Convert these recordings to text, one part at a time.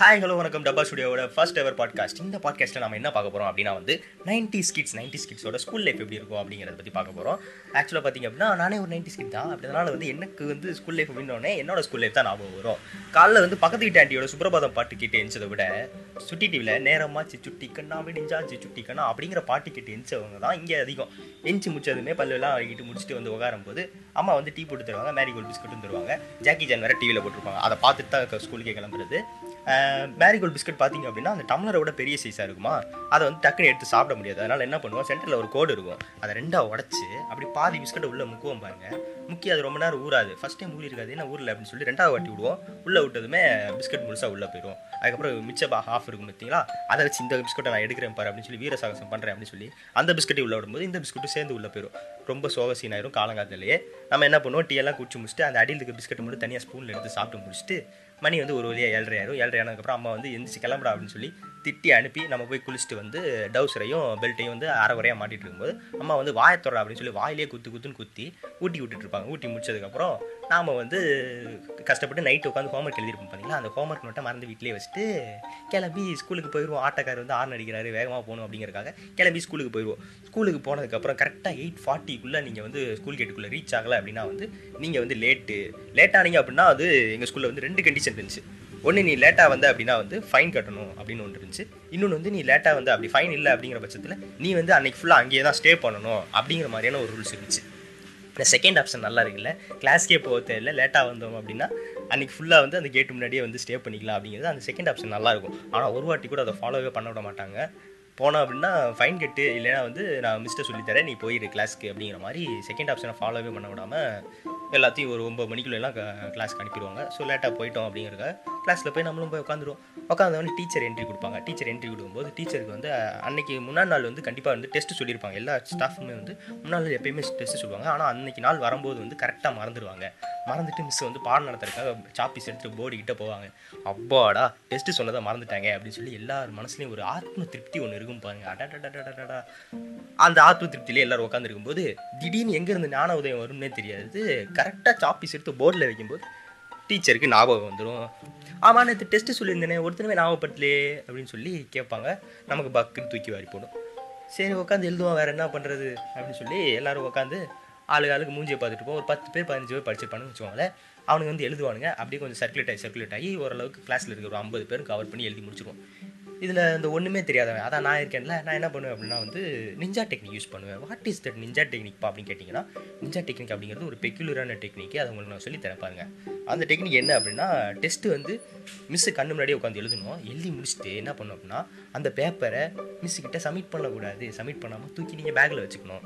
Hi hello வணக்கம். டப்பா ஸ்டுடியோட first ever podcast இந்த பாட்காஸ்ட்டில் நம்ம என்ன பார்க்க போகிறோம் அப்படின்னா வந்து நைன்டி ஸ்கிட்ஸ் நைன்டி ஸ்கிட்ஸோட ஸ்கூல் லைஃப் எப்படி இருக்கும் அப்படிங்கிறத பற்றி பார்க்க போகிறோம் ஆக்சுவலாக பார்த்தீங்க அப்படின்னா நானே ஒரு நைன்டி ஸ்கிட் தான். அப்படினால வந்து எனக்கு வந்து ஸ்கூல் லைஃப் அப்படின்னோடனே என்னோட ஸ்கூல் லைஃப் தான் ஞாபகம் வரும். காலைல வந்து பக்கத்து வீட்டு ஆண்டியோட சுப்ரபாதம் பாட்டு கேட்டு எரிச்சதை விட சுட்டி டிவியில் நேரமாச்சு சுட்டி கண்ணா விடிஞ்சாச்சு சுட்டி கண்ணா அப்படிங்கிற பாட்டு கேட்டு எரிச்சவங்க தான் இங்கே அதிகம். எஞ்சி முடிச்சதுமே பல்லுவெல்லாம் அழுகிட்டு முடிச்சுட்டு வந்து உட்காரும் போது அம்மா வந்து டீ போட்டு தருவாங்க மேரி கோல்ட் பிஸ்கட்டும் தருவாங்க. ஜாக்கி ஜான் வேறு டிவியில் போட்டிருப்பாங்க. அதை பார்த்துட்டு தான் ஸ்கூலுக்கே கிளம்புறது. மேரிகோல்ட் பிஸ்கட் பார்த்தீங்க அப்படின்னா அந்த டம்ளரோட பெரிய சைஸாக இருக்குமா? அதை வந்து டக்குன்னு எடுத்து சாப்பிட முடியாது. அதனால் என்ன பண்ணுவோம்? சென்டரில் ஒரு கோடு இருக்கும். அதை ரெண்டாக உடச்சி அப்படி பாதி பிஸ்கட்டை உள்ளே முக்குவோம் பாருங்க. முக்கி அது ரொம்ப நேரம் ஊறாது. ஃபஸ்ட் டைம் ஊறி இருக்காது. என்ன ஊரில் அப்படின்னு சொல்லி ரெண்டாவது வாட்டி விடுவோம். உள்ளே விட்டதுமே பிஸ்கட் முழுசாக உள்ளே போயிடும் அதுக்கப்புறம் மிச்சம் ஹாஃப் இருக்கும் பார்த்தீங்களா? அதை வச்சு இந்த பிஸ்கட்டை நான் எடுக்கிறேன் பாரு அப்படின்னு சொல்லி வீர சாகசம் பண்ணுறேன் அப்படின்னு சொல்லி அந்த பிஸ்கட்டை உள்ள விடும்போது இந்த பிஸ்கட்டும் சேர்ந்து உள்ளே போயிடும் ரொம்ப சோக சீன் ஆயிரும் காலங்காலத்திலேயே நம்ம என்ன பண்ணுவோம்? டீ எல்லாம் குடிச்சு முடிச்சுட்டு அந்த அடியில் இருக்க பிஸ்கட்டை மட்டும் தனியாக ஸ்பூனில் எடுத்து சாப்பிட்டு முடிச்சுட்டு மணி வந்து ஒரு வழியாக ஏழரை ஆயிரும். ஏழரை ஆனதுக்கப்புறம் அம்மா வந்து எந்திரிச்சு கிளம்புடா அப்படின்னு சொல்லி திட்டி அனுப்பி நம்ம போய் குளிச்சுட்டு வந்து டவுசரையும் பெல்ட்டையும் வந்து அரை குறையாக மாட்டிட்டு இருக்கும்போது அம்மா வந்து வாயத்தொடா அப்படின்னு சொல்லி வாயிலே குத்து குத்துன்னு குத்தி ஊட்டி விட்டுட்டு இருப்பாங்க. ஊட்டி முடிச்சதுக்கப்புறம் நாம் வந்து கஷ்டப்பட்டு நைட்டு உட்காந்து ஹோம்ஒர்க் எழுதிருப்போம் பார்த்தீங்களா அந்த ஹோம்ஒர்க் மட்டும் மறந்து வீட்டிலே வச்சுட்டு கிளம்பி ஸ்கூலுக்கு போயிடுவோம் ஆட்டக்கார் வந்து ஆர்ன் அடிக்கிறாரு வேகமாக போகணும் அப்படிங்கிறக்காக கிளம்பி ஸ்கூலுக்கு போயிடுவோம் ஸ்கூலுக்கு போனதுக்கப்புறம் கரெக்டாக எயிட் ஃபார்ட்டிக்குள்ளே நீங்கள் வந்து ஸ்கூல் கேட்டுக்குள்ளே ரீச் ஆகலை அப்படின்னா வந்து நீங்கள் வந்து லேட்டு லேட்டானீங்க அப்படின்னா அது எங்கள் ஸ்கூலில் வந்து ரெண்டு கண்டிஷன் இருந்துச்சு. ஒன்று நீ லேட்டாக வந்த அப்படின்னா வந்து ஃபைன் கட்டணும் அப்படின்னு ஒன்று இருந்துச்சு. இன்னொன்று வந்து நீ லேட்டாக வந்து அப்படி ஃபைன் இல்லை அப்படிங்கிற பட்சத்தில் நீ வந்து அன்னைக்கு ஃபுல்லாக அங்கேயே தான் ஸ்டே பண்ணணும் அப்படிங்கிற மாதிரியான ஒரு ரூல்ஸ் இருந்துச்சு. இந்த செகண்ட் ஆப்ஷன் நல்லா இருக்குல்ல? கிளாஸ்க்கே போக தேவையில்ல லேட்டாக வந்தோம் அப்படின்னா அன்றைக்கி ஃபுல்லாக வந்து அந்த கேட்டு முன்னாடியே வந்து ஸ்டே பண்ணிக்கலாம் அப்படிங்கிறது அந்த செகண்ட் ஆப்ஷன் நல்லாயிருக்கும் ஆனால் ஒரு வாட்டி கூட அதை ஃபாலோவே பண்ண விட மாட்டாங்க. போனோம் அப்படின்னா ஃபைன் கட்டு இல்லைனா வந்து நான் மிஸ்டர் சொல்லித்தரேன் நீ போயிரு கிளாஸ்க்கு அப்படிங்கிற மாதிரி செகண்ட் ஆப்ஷனை ஃபாலோவே பண்ண விடாமல் எல்லாத்தையும் ஒரு ஒம்பது மணிக்குள்ளெல்லாம் கிளாஸ்க்கு அனுப்பிடுவாங்க. ஸோ லேட்டாக போயிட்டோம் அப்படிங்கிறத கிளாஸில் போய் நம்மளும் போய் உட்காந்துருவோம் உட்காந்தவொடனே டீச்சர் என்ட்ரி கொடுப்பாங்க. டீச்சர் என்ட்ரி கொடுக்கும்போது டீச்சருக்கு வந்து அன்னைக்கு முன்னாள் நாள் வந்து கண்டிப்பாக வந்து டெஸ்ட் சொல்லியிருப்பாங்க. எல்லா ஸ்டாஃபுமே வந்து முன்னாள் நாள் எப்பயுமே டெஸ்ட் சொல்லுவாங்க. ஆனால் அன்னைக்கு நாள் வரும்போது வந்து கரெக்டாக மறந்துடுவாங்க மறந்துட்டு மிஸ் வந்து பாடம் நடத்துறதுக்காக சாப்பீஸ் எடுத்துட்டு போர்டு கிட்ட போவாங்க. அப்பாடா டெஸ்ட்டு சொன்னதை மறந்துட்டாங்க அப்படின்னு சொல்லி எல்லார் மனசுலையும் ஒரு ஆத்ம திருப்தி ஒன்று இருக்கும் பாருங்க. அடடடடடடா அந்த ஆத்ம திருப்தியிலே எல்லாரும் உட்காந்துருக்கும்போது திடீர்னு எங்கேருந்து ஞான உதயம் வரும்னே தெரியாது. கரெக்டாக சாப்பீஸ் எடுத்து போர்டில் வைக்கும்போது டீச்சருக்கு ஞாபகம் வந்துடும் ஆமாம் நேற்று டெஸ்ட்டு சொல்லியிருந்தேனே ஒருத்தனவே ஞாபகப்படலே அப்படின்னு சொல்லி கேட்பாங்க. நமக்கு பக்குன்னு தூக்கி வாரி போடும். சரி உட்காந்து எழுதுவோம் வேறு என்ன பண்ணுறது அப்படின்னு சொல்லி எல்லோரும் உட்காந்து ஆளுக்கு ஆளுக்கு மூஞ்சியை பார்த்துட்டு இருப்போம். ஒரு பத்து பேர் பதினஞ்சு பேர் படிச்சிருப்பானுன்னு வச்சுக்கோங்களேன். அவனுங்க வந்து எழுதுவானுங்க. அப்படியே கொஞ்சம் சர்க்குலேட் ஆகி சர்க்குலேட் ஆகி ஓரளவுக்கு கிளாஸில் இருக்கிற ஒரு ஐம்பது பேரும் கவர் பண்ணி எழுதி முடிச்சிருவோம். இதில் இந்த ஒன்றுமே தெரியாதவன். அதான் நான் இருக்கேன்ல நான் என்ன பண்ணுவேன் அப்படின்னா வந்து நிஞ்சா டெக்னிக் யூஸ் பண்ணுவேன். What is that ninja technique அப்படின்னு கேட்டிங்கன்னா நிஞ்சா டெக்னிக் அப்படிங்கிறது ஒரு பெக்யூலரான டெக்னிக் அதை உங்களுக்கு நான் சொல்லி தரேன் பாருங்க. அந்த டெக்னிக் என்ன அப்படின்னா டெஸ்ட்டு வந்து மிஸ்ஸு கண்ணு முன்னாடியே உட்காந்து எழுதணும். எழுதி முடிச்சுட்டு என்ன பண்ணும் அப்படின்னா அந்த பேப்பரை மிஸ்ஸுக்கிட்ட சப்மிட் பண்ணக்கூடாது. சப்மிட் பண்ணாமல் தூக்கி நீங்கள் பேக்கில் வச்சுக்கணும்.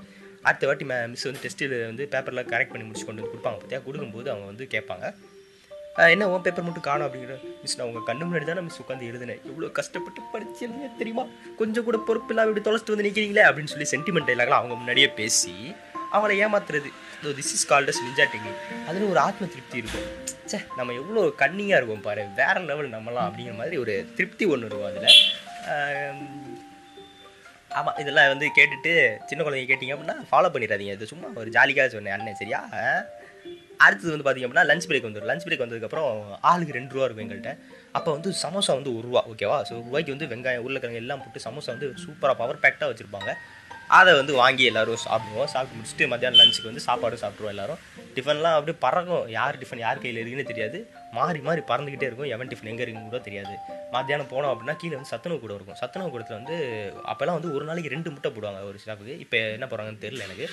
அடுத்த வாட்டி மே மிஸ் வந்து டெஸ்ட்டில் வந்து பேப்பரில் கரெக்ட் பண்ணி முடிச்சு கொண்டு வந்து கொடுப்பாங்க பார்த்தியா கொடுக்கும்போது அவங்க வந்து கேட்பாங்க. என்ன உன் பேப்பர் மட்டும் காணும் அப்படிங்கிற மிஸ் நான் உங்கள் கண்ணு முன்னாடி தான் மிஸ் உட்காந்து எழுதினேன். எவ்வளோ கஷ்டப்பட்டு படிச்சேன்னு தெரியுமா? கொஞ்சம் கூட பொறுப்பு இல்லாமல் இப்படி தொலைச்சிட்டு வந்து நிற்கிறீங்களே அப்படின்னு சொல்லி சென்டிமெண்ட் இல்லாமல் அவங்க முன்னாடியே பேசி அவங்கள ஏமாத்துறது. This is called as ninja technique அதில் ஒரு ஆத்ம திருப்தி இருக்கும். சே நம்ம எவ்வளோ கன்னிங்காக இருக்கும் பாரு. வேற லெவல் நம்மலாம் அப்படிங்கிற மாதிரி ஒரு திருப்தி ஒன்று இருக்கும் அதில். ஆமாம் இதெல்லாம் வந்து கேட்டுட்டு சின்ன குழந்தைங்க கேட்டிங்க அப்படின்னா ஃபாலோ பண்ணிடாதீங்க. இது சும்மா ஒரு ஜாலிக்காக சொன்னேன் அண்ணன் சரியா? அடுத்தது வந்து பார்த்திங்க அப்படின்னா லஞ்ச் பிரேக் வந்துடும் லஞ்ச் பிரேக் வந்ததுக்கப்புறம் ஆளுக்கு ரெண்டு ரூபா இருக்கும் எங்கள்கிட்ட அப்போ வந்து சமோசா வந்து ஒரு ரூபா ஓகேவா ஸோ ரூபாய்க்கு வந்து வெங்காயம் உருளைக்கிழங்கு எல்லாம் போட்டு சமோசா வந்து சூப்பராக பவர் பேக்டாக வச்சுருப்பாங்க. அதை வந்து வாங்கி எல்லோரும் சாப்பிடுவோம். சாப்பிட்டு முடிச்சுட்டு மத்தியானம் லஞ்சுக்கு வந்து சாப்பாடு சாப்பிடுவோம் எல்லோரும். டிஃபன்லாம் அப்படியே பறக்கும். யார் டிஃபன் யார் கையில் இருக்குன்னு தெரியாது. மாறி மாறி பறந்துக்கிட்டே இருக்கும். எவன் டிஃபன் எங்கே இருக்குன்னு கூட தெரியாது. மத்தியானம் போனோம் அப்படின்னா கீழே வந்து சத்துணவு கூட இருக்கும். சத்துணவு கூடத்தில் வந்து அப்போல்லாம் வந்து ஒரு நாளைக்கு ரெண்டு முட்டை போடுவாங்க ஒரு ஸ்டாஃபுக்கு இப்போ என்ன போடுறாங்கன்னு தெரியல எனக்கு.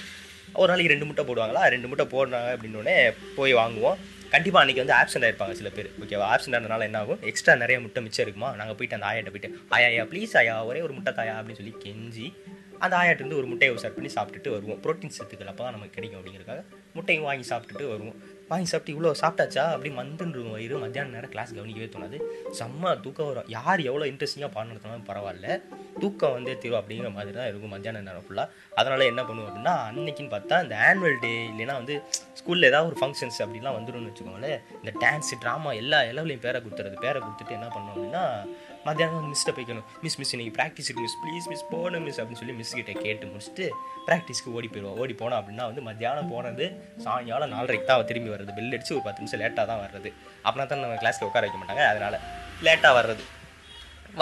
ஒரு நாளைக்கு ரெண்டு முட்டை போடுவாங்களா? ரெண்டு முட்டை போடுறாங்க அப்படின்னோடனே போய் வாங்குவோம். கண்டிப்பாக அன்றைக்கி வந்து ஆப்சண்ட் ஆயிருப்பாங்க சில பேர். ஓகேவா ஆப்சண்ட் ஆனதுனால என்ன ஆகும்? எக்ஸ்ட்ரா நிறைய முட்டை மிச்சம் இருக்குமா? நாங்கள் போயிட்டு அந்த ஆயாட்ட போயிட்டு ஆயா ஆயா ப்ளீஸ் ஆயா ஒரே ஒரு முட்டை தாயா? அப்படின்னு சொல்லி கெஞ்சி அந்த ஆயாட்டிருந்து ஒரு முட்டையை உசார் பண்ணி சாப்பிட்டுட்டு வருவோம். ப்ரோட்டீன் சத்துக்கள் அப்போ தான் நமக்கு கிடைக்கும் அப்படிங்கிறக்காக முட்டையும் வாங்கி சாப்பிட்டுட்டு வருவோம். வாங்கி சாப்பிட்டு இவ்வளோ சாப்பிட்டாச்சா? அப்படி மந்துன்னு வயிறு மத்தியான நேரம் கிளாஸ் கவனிக்கவே தோணாது. செம்ம தூக்கம் வரும். யார் எவ்வளோ இன்ட்ரெஸ்டிங்காக பாடம் நடத்தினாலும் பரவாயில்ல. தூக்கம் வந்தே தீரும் அப்படிங்கிற மாதிரி தான் இருக்கும் மத்தியான நேரம் ஃபுல்லாக அதனால் என்ன பண்ணுவோம் அப்படின்னா அன்னைக்குன்னு பார்த்தா இந்த ஆனுவல் டே இல்லைனா வந்து ஸ்கூலில் ஏதாவது ஒரு ஃபங்க்ஷன்ஸ் அப்படிலாம் வந்துடும்னு வச்சுக்கோங்களேன். இந்த டான்ஸு ட்ராமா எல்லா எலவுலையும் பேரை கொடுத்துறது பேரை கொடுத்துட்டு என்ன பண்ணோம் அப்படின்னா மத்தியானம் வந்து மிஸ்ட்டை போய்க்கணும் மிஸ் மிஸ் இன்னைக்கு ப்ராக்டிஸ் இருக்கு மிஸ் ப்ளீஸ் மிஸ் போகணும் மிஸ் அப்படின்னு சொல்லி மிஸ் கேட்டு முடிச்சுட்டு ப்ராக்டிஸ்க்கு ஓடி போயிடுவோம். ஓடி போனோம் அப்படின்னா வந்து மத்தியானம் போனது சாயங்காலம் நாலரைக்கு தான் திரும்பி வர்றது. பெல் அடிச்சு ஒரு பத்து நிமிஷம் லேட்டாக தான் வர்றது. அப்படின்னா தான் நம்ம கிளாஸில் உட்கார வைக்க மாட்டாங்க. அதனால் லேட்டாக வர்றது.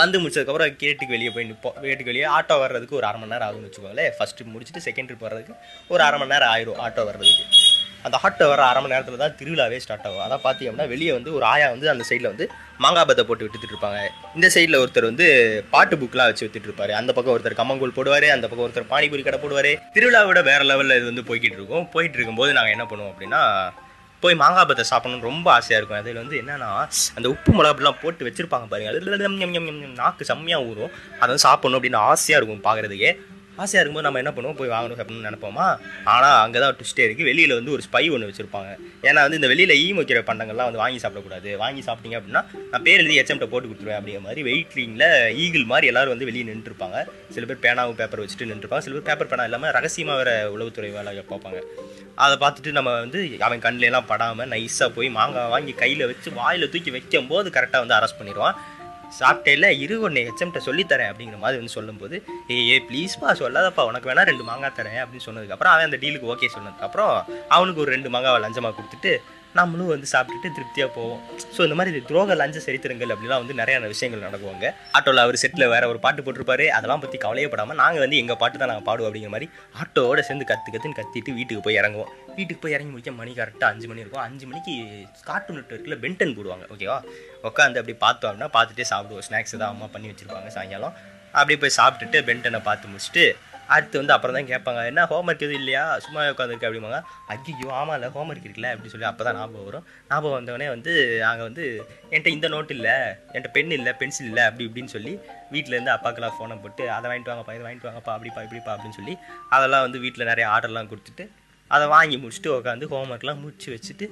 வந்து முடிச்சதுக்கப்புறம் கேட்டுக்கு வெளியே போய் நிற்போம் கேட்டுக்கு வெளியே ஆட்டோ வர்றதுக்கு ஒரு அரை மணி நேரம் ஆகும்னு வச்சுக்கோங்களேன். ஃபஸ்ட்டு முடிச்சுட்டு செகண்ட் ட்ரிப் வர்றதுக்கு ஒரு அரை மணி நேரம் ஆயிரும் ஆட்டோ வர்றதுக்கு. அந்த ஆட்டோ வர அரை மணி நேரத்தில் தான் திருவிழாவே ஸ்டார்ட் ஆகும். அதான் பார்த்தீங்க அப்படின்னா வெளியே வந்து ஒரு ஆயா வந்து அந்த சைடில் வந்து மாங்காய் பத்தை போட்டு விட்டுட்டு இருப்பாங்க. இந்த சைடில் ஒருத்தர் வந்து பாட்டு புக்கெலாம் வச்சு வித்துட்டு இருப்பாரு. அந்த பக்கம் ஒருத்தர் கம்மங்கூழ் போடுவார் அந்த பக்கம் ஒருத்தர் பானிபூரி கடை போடுவார். திருவிழாவோட வேற லெவலில் இது வந்து போய்கிட்டு இருக்கும். போயிட்டு இருக்கும்போது நாங்கள் என்ன பண்ணுவோம் அப்படின்னா போய் மாங்காய் பத்தை சாப்பிடணும்னு ரொம்ப ஆசையாக இருக்கும். அதில் வந்து என்னன்னா அந்த உப்பு மிளகாப்பெல்லாம் போட்டு வச்சிருப்பாங்க பாருங்கள் அது நாக்கு செம்மையாக ஊறும். அதை வந்து சாப்பிடணும் அப்படின்னு ஆசையாக இருக்கும் பார்க்குறதுக்கே ஆசையாக இருக்கும்போது நம்ம என்ன பண்ணுவோம்? போய் வாங்கணும் அப்படின்னு நினைப்போமா? ஆனால் அங்கே தான் ட்விஸ்டே இருக்குது வெளியில் வந்து ஒரு ஸ்பை ஒன்று வச்சுருப்பாங்க. ஏன்னா வந்து இந்த வெளியில் ஈ வைக்கிற பண்டங்கள்லாம் வந்து வாங்கி சாப்பிடக்கூடாது. வாங்கி சாப்பிட்டீங்க அப்படின்னா நான் பேர் எழுதி HM எச்எம்ட்ட போட்டு கொடுத்துருவேன் அப்படிங்கிற மாதிரி வெயிட்லிங்கில் ஈகிள் மாதிரி எல்லாரும் வந்து வெளியே நின்றுருப்பாங்க. சில பேர் பேனாவும் பேப்பர் வச்சுட்டு நின்றுருப்பாங்க. சில பேர் பேப்பர் பேனா இல்லாமல் ரகசியமாக வேற உளவுத்துறை வேலை பார்ப்பாங்க. அதை பார்த்துட்டு நம்ம வந்து அவன் கண்ணிலலாம் படாமல் நைஸாக போய் மாங்காய் வாங்கி கையில் வச்சு வாயில் தூக்கி வைக்கும் போது கரெக்டாக வந்து அரெஸ்ட் பண்ணிடுவான். சாப்பிட்டேல இரு ஒன்று ஹெச்எம்கிட்ட சொல்லித்தரேன் அப்படிங்கிற மாதிரி வந்து சொல்லும்போது ஏ ஏ ப்ளீஸ்ப்பா சொல்லாதப்பா உனக்கு வேணா ரெண்டு மாங்காய் தரேன் அப்படின்னு சொன்னதுக்கப்புறம் அவன் அந்த டீலுக்கு ஓகே சொன்னதுக்கப்புறம் அவனுக்கு ஒரு ரெண்டு மாங்காவை லஞ்சமாக கொடுத்துட்டு நம்மளும் வந்து சாப்பிட்டுட்டு திருப்தியாக போவோம். ஸோ இந்த மாதிரி துரோக லஞ்ச சரித்திரங்கள் அப்படிலாம் வந்து நிறைய விஷயங்கள் நடக்குவாங்க. ஆட்டோவில் அவர் செட்டில் வேற ஒரு பாட்டு போட்டிருப்பாரு. அதெல்லாம் பற்றி கவலையப்படாமல் நாங்கள் வந்து எங்கள் பாட்டு தான் நாங்கள் பாடுவோம் அப்படிங்கிற மாதிரி ஆட்டோவோட சேர்ந்து கற்று கற்றுன்னு கத்திட்டு வீட்டுக்கு போய் இறங்குவோம். வீட்டுக்கு போய் இறங்கி முடிக்க மணி கரெக்டாக அஞ்சு மணி இருக்கும். அஞ்சு மணிக்கு கார்ட்டூன் நெட்ஒர்க்கில் பென்டன் போடுவாங்க ஓகேவா உட்காந்து அப்படி பார்த்தோம் அப்படின்னா பார்த்துட்டே சாப்பிடுவோம். ஸ்நாக்ஸ் தான் அம்மா பண்ணி வச்சுருப்பாங்க சாயங்காலம். அப்படியே போய் சாப்பிட்டுட்டு பென்டனை பார்த்து முடிச்சுட்டு அடுத்து வந்து அப்புறம் தான் கேட்பாங்க என்ன ஹோம்ஒர்க் எதுவும் இல்லையா? சும்மா உட்காந்துருக்கு அப்படிம்பாங்க. ஐயோ ஆமாம் இல்லை ஹோம்ஒர்க் இருக்குல்ல அப்படின்னு சொல்லி அப்போ தான் ஞாபகம் வரும். ஞாபகம் வந்தவொடனே வந்து நாங்கள் வந்து என்கிட்ட இந்த நோட் இல்லை என்கிட்ட பென் இல்லை பென்சில் இல்லை அப்படி இப்படின்னு சொல்லி வீட்டிலேருந்து அப்பாக்கெல்லாம் ஃபோனை போட்டு அதை வாங்கிட்டு வாங்கப்பா இதை வாங்கிட்டு வாங்கப்பா அப்படிப்பா இப்படிப்பா அப்படின்னு சொல்லி அதெல்லாம் வந்து வீட்டில் நிறைய ஆர்டர்லாம் கொடுத்துட்டு அதை வாங்கி முடிச்சுட்டு உட்காந்து ஹோம்ஒர்க்லாம் முடிச்சு வச்சுட்டு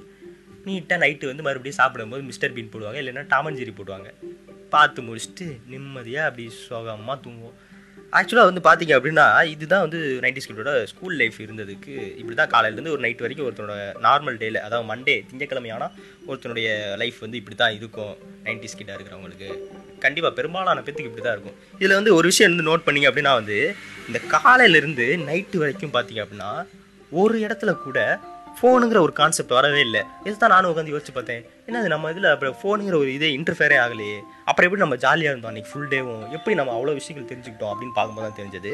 நீட்டாக நைட்டு வந்து மறுபடியும் சாப்பிடும்போது மிஸ்டர் பீன் போடுவாங்க இல்லைன்னா டாமன் ஜெரி போடுவாங்க. பார்த்து முடிச்சுட்டு நிம்மதியாக அப்படி சோகமாக தூங்குவோம். ஆக்சுவலாக வந்து பார்த்தீங்க அப்படின்னா இதுதான் வந்து நைன்டி ஸ்கிட்டோட ஸ்கூல் லைஃப் இருந்ததுக்கு இப்படி தான் காலையிலேருந்து ஒரு நைட் வரைக்கும் ஒருத்தனோட நார்மல் டேயில் அதாவது மண்டே திங்கக்கிழமை ஆனால் ஒருத்தனுடைய லைஃப் வந்து இப்படி தான் இருக்கும் நைன்டி ஸ்கிட்டாக இருக்கிறவங்களுக்கு. கண்டிப்பாக பெரும்பாலான பேத்துக்கு இப்படி தான் இருக்கும். இதில் வந்து ஒரு விஷயம் வந்து நோட் பண்ணீங்க அப்படின்னா வந்து இந்த காலையிலேருந்து நைட்டு வரைக்கும் பார்த்தீங்க அப்படின்னா ஒரு இடத்துல கூட ஃபோனுங்கிற ஒரு கான்செப்ட் வரவே இல்லை. இதுதான் நானும் உட்காந்து யோசிச்சு பார்த்தேன். என்னது நம்ம இதில் அப்புறம் ஃபோனுங்கிற ஒரு இதே இன்டர்ஃபேரே ஆகலையே. அப்புறம் எப்படி நம்ம ஜாலியாக இருந்தோம்? அன்றைக்கி ஃபுல் டேவும் எப்படி நம்ம அவ்வளோ விஷயங்கள் தெரிஞ்சுக்கிட்டோம் அப்படின்னு பார்க்கும்போது தான் தெரிஞ்சது.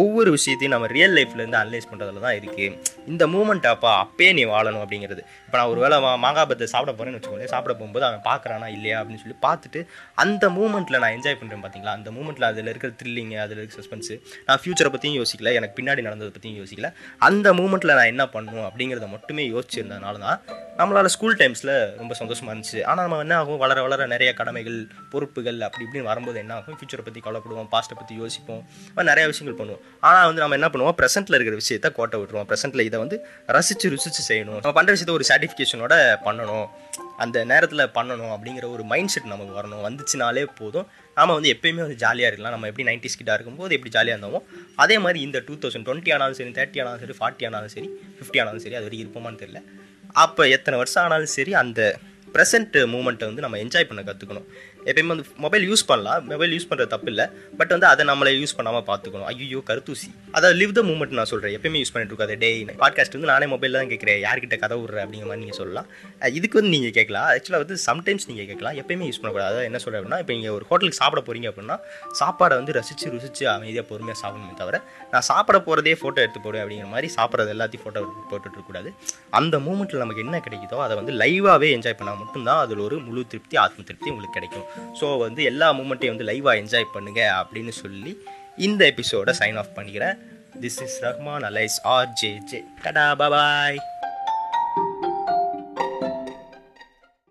ஒவ்வொரு விஷயத்தையும் நம்ம ரியல் லைஃப்லேருந்து அனலைஸ் பண்ணுறதுல தான் இருக்குது இந்த மூமெண்ட் அப்பா அப்பயே நீ வாழணும் அப்படிங்கிறது. இப்போ நான் ஒரு வேளை மாங்காய் பத்தை சாப்பிட போகிறேன்னு வச்சுக்கோங்களேன். சாப்பிட போகும்போது அவன் பார்க்குறானா இல்லையா அப்படின்னு சொல்லி பார்த்துட்டு அந்த மூமெண்ட்டில் நான் என்ஜாய் பண்ணுறேன் பார்த்தீங்களா அந்த மூமெண்ட்டில் அதில் இருக்கிற த்ரில்லிங்கு அதில் இருக்கிற சஸ்பென்ஸு நான் ஃப்யூச்சரை பற்றியும் யோசிக்கல. எனக்கு பின்னாடி நடந்ததை பற்றியும் யோசிக்கல. அந்த மூமெண்ட்டில் நான் என்ன பண்ணணும் அப்படிங்கிறத மட்டுமே யோசிச்சிருந்ததுனால தான் நம்மளால் ஸ்கூல் டைம்ஸில் ரொம்ப சந்தோஷமாக இருந்துச்சு. ஆனால் நம்ம என்ன ஆகும்? வளர வளர நிறைய கடமைகள் பொறுப்புகள் அப்படி இப்படின்னு வரும்போது என்ன ஆகும்? ஃபியூச்சரை பற்றி கவலைப்படுவோம் பாஸ்ட்டை பற்றி யோசிப்போம். அது நிறைய விஷயங்கள் பண்ணுவோம். ஆனால் வந்து நம்ம என்ன பண்ணுவோம்? ப்ரெசென்ட்டில் இருக்கிற விஷயத்த கோட்டை விட்டுருவோம். ப்ரெசென்ட்டில் இதை வந்து ரசித்து ருசித்து செய்யணும். நம்ம பண்ணுற விஷயத்த ஒரு சாட்டிஃபிகேஷனோட பண்ணணும். அந்த நேரத்தில் பண்ணணும் அப்படிங்கிற ஒரு மைண்ட் செட் நமக்கு வரணும். வந்துச்சுனாலே போதும். நாம் வந்து எப்பயுமே வந்து ஜாலியாக இருக்கலாம். நம்ம எப்படி நைன்டிஸ் கிட்ட இருக்கும்போது எப்படி ஜாலியாக இருந்தோமோ அதே மாதிரி இந்த டூ தௌசண்ட் டுவெண்ட்டி ஆனாலும் சரி தேர்ட்டி ஆனாலும் சரி ஃபார்ட்டி ஆனாலும் சரி ஃபிஃப்டி ஆனாலும் சரி அது வரைக்கும் இருப்போமான்னு தெரியல. அப்போ எத்தனை வருஷம் ஆனாலும் சரி அந்த ப்ரெசென்ட் மூமெண்ட்டை வந்து நம்ம என்ஜாய் பண்ண கற்றுக்கணும் எப்பயுமே வந்து மொபைல் யூஸ் பண்ணலாம். மொபைல் யூஸ் பண்ணுறது தப்பு இல்லை பட் வந்து அதை நம்மளை யூஸ் பண்ணாமல் பார்த்துக்கணும். ஐயோ கருத்தூசி. அதாவது லிவ் த மூமெண்ட் நான் சொல்கிறேன் எப்பயுமே யூஸ் பண்ணிட்டு இருக்காது. டே பாட்காஸ்ட் வந்து நானே மொபைலில் தான் கேட்குறேன். யார்கிட்ட கதை விட்ற அப்படிங்கிற மாதிரி நீங்கள் சொல்லலாம். இதுக்கு வந்து நீங்கள் கேட்கலாம். ஆக்சுவலாக வந்து சம்டைம்ஸ் நீங்கள் கேட்கலாம். எப்பயுமே யூஸ் பண்ணக்கூடாது. அதாவது என்ன சொல்கிறேன் அப்படின்னா இப்போ நீங்கள் ஒரு ஹோட்டலுக்கு சாப்பிட போகிறீங்க அப்படின்னா சாப்பாடை வந்து ரசித்து ருசித்து அமைதியாக பொறுமையாக சாப்பிடணுமே தவிர நான் சாப்பிட போகிறதே ஃபோட்டோ எடுத்து போடுவேன் அப்படிங்கிற மாதிரி சாப்பிட்றது எல்லாத்தையும் ஃபோட்டோ போட்டுட்டு இருக்கக்கூடாது. அந்த மூமெண்ட்டில் நமக்கு என்ன கிடைக்குதோ அதை வந்து லைவாகவே என்ஜாய் பண்ணால் மட்டும்தான் அதில் ஒரு முழு திருப்தி ஆத்ம திருப்தி உங்களுக்கு கிடைக்கும். ஸோ வந்து எல்லா மூமெண்ட்டையும் வந்து லைவாக என்ஜாய் பண்ணுங்க அப்படின்னு சொல்லி இந்த எபிசோட சைன் ஆஃப் பண்ணிக்கிறேன். This is Rahman alias R J J tata bye